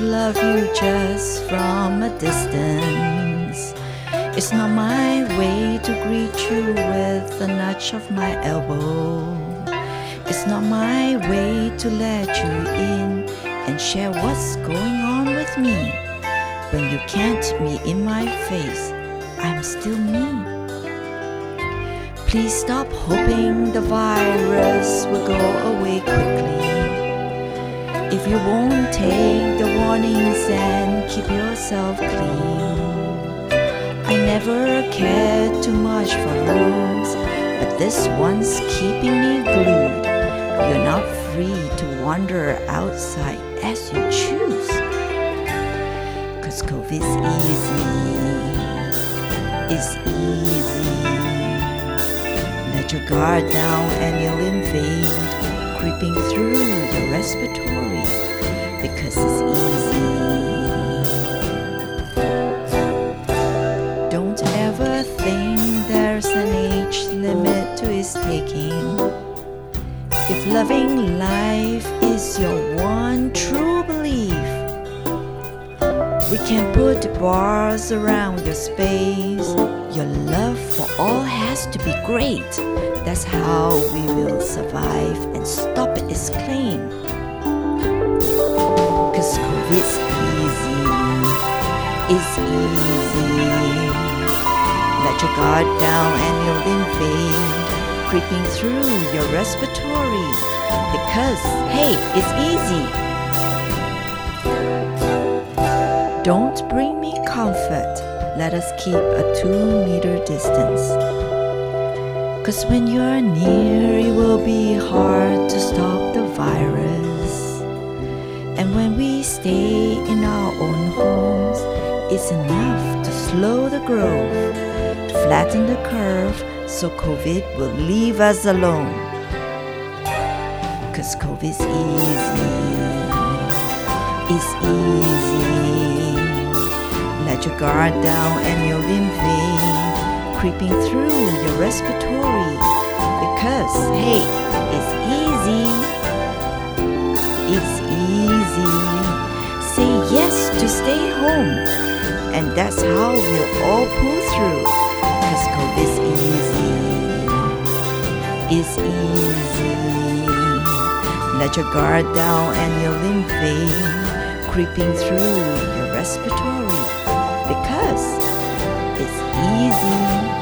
love you just from a distance. It's not my way to greet you with a nudge of my elbow. It's not my way to let you in and share what's going on with me. When you can't be in my face, I'm still me. Please stop hoping the virus will go away quickly. If you won't take the warnings and keep yourself clean. I never cared too much for rules, but this one's keeping me glued. You're not free to wander outside as you choose. Cause COVID's easy. It's easy. Let your guard down and you'll invade, creeping through respiratory because it's easy. Don't ever think there's an age limit to its taking. If loving life is your one true belief, we can put bars around your space. Your love for all has to be great. That's how we will survive and stop its claim. Cause COVID's easy. It's easy. Let your guard down and you'll invade, creeping through your respiratory. Because, hey, it's easy. Don't bring me comfort. Let us keep a two meter distance. Cause when you're near, it will be hard to stop the virus. And when we stay in our own homes, it's enough to slow the growth, to flatten the curve so COVID will leave us alone. Cause COVID's easy. It's easy. Let your guard down and you'll be invade, creeping through your respiratory. Because, hey, it's easy. It's easy. Say yes to stay home. And that's how we'll all pull through. Cause COVID's easy. It's easy. Let your guard down and you'll invade, creeping through your respiratory because it's easy.